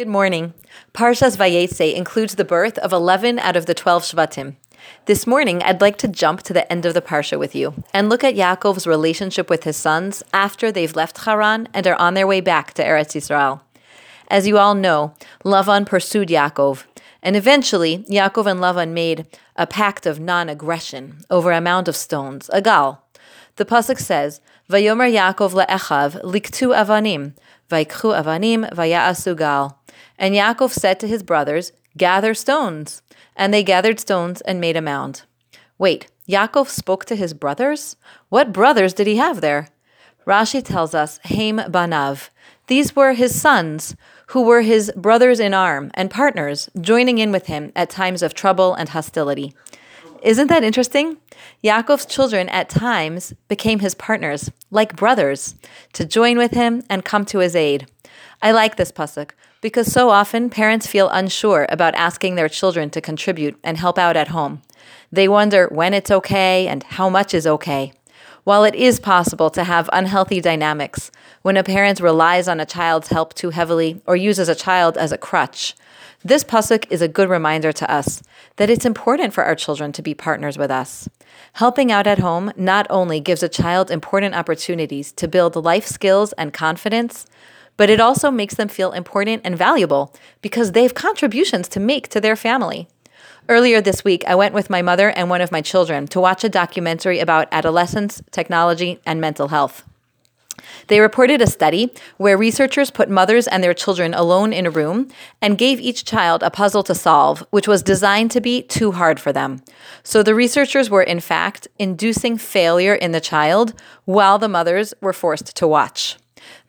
Good morning. Parshas Vayetze includes the birth of 11 out of the 12 Shvatim. This morning, I'd like to jump to the end of the Parsha with you and look at Yaakov's relationship with his sons after they've left Haran and are on their way back to Eretz Yisrael. As you all know, Lavan pursued Yaakov, and eventually Yaakov and Lavan made a pact of non-aggression over a mound of stones, a gal. The pasuk says, "Vayomer Yaakov le'echav liktu avanim, vaikchu avanim vaya'asu gal." And Yaakov said to his brothers, Gather stones. And they gathered stones and made a mound. Wait, Yaakov spoke to his brothers? What brothers did he have there? Rashi tells us, Haim Banav. These were his sons, who were his brothers in arm and partners, joining in with him at times of trouble and hostility. Isn't that interesting? Yaakov's children at times became his partners, like brothers, to join with him and come to his aid. I like this pasuk because so often parents feel unsure about asking their children to contribute and help out at home. They wonder when it's okay and how much is okay. While it is possible to have unhealthy dynamics when a parent relies on a child's help too heavily or uses a child as a crutch, this pasuk is a good reminder to us that it's important for our children to be partners with us. Helping out at home not only gives a child important opportunities to build life skills and confidence, but it also makes them feel important and valuable because they have contributions to make to their family. Earlier this week, I went with my mother and one of my children to watch a documentary about adolescence, technology, and mental health. They reported a study where researchers put mothers and their children alone in a room and gave each child a puzzle to solve, which was designed to be too hard for them. So the researchers were, in fact, inducing failure in the child while the mothers were forced to watch.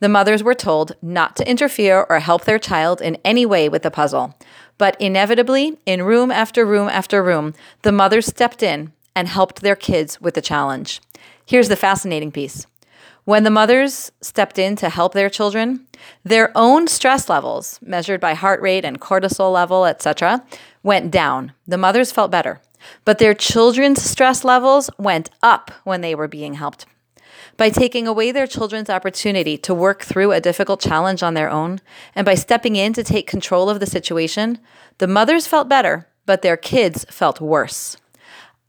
The mothers were told not to interfere or help their child in any way with the puzzle. But inevitably, in room after room after room, the mothers stepped in and helped their kids with the challenge. Here's the fascinating piece. When the mothers stepped in to help their children, their own stress levels, measured by heart rate and cortisol level, etc., went down. The mothers felt better. But their children's stress levels went up when they were being helped by taking away their children's opportunity to work through a difficult challenge on their own, and by stepping in to take control of the situation, the mothers felt better, but their kids felt worse.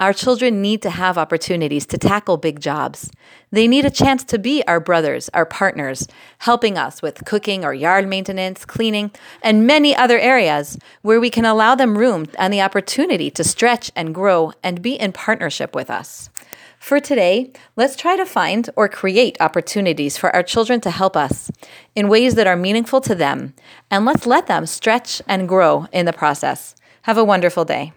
Our children need to have opportunities to tackle big jobs. They need a chance to be our brothers, our partners, helping us with cooking or yard maintenance, cleaning, and many other areas where we can allow them room and the opportunity to stretch and grow and be in partnership with us. For today, let's try to find or create opportunities for our children to help us in ways that are meaningful to them, and let's let them stretch and grow in the process. Have a wonderful day.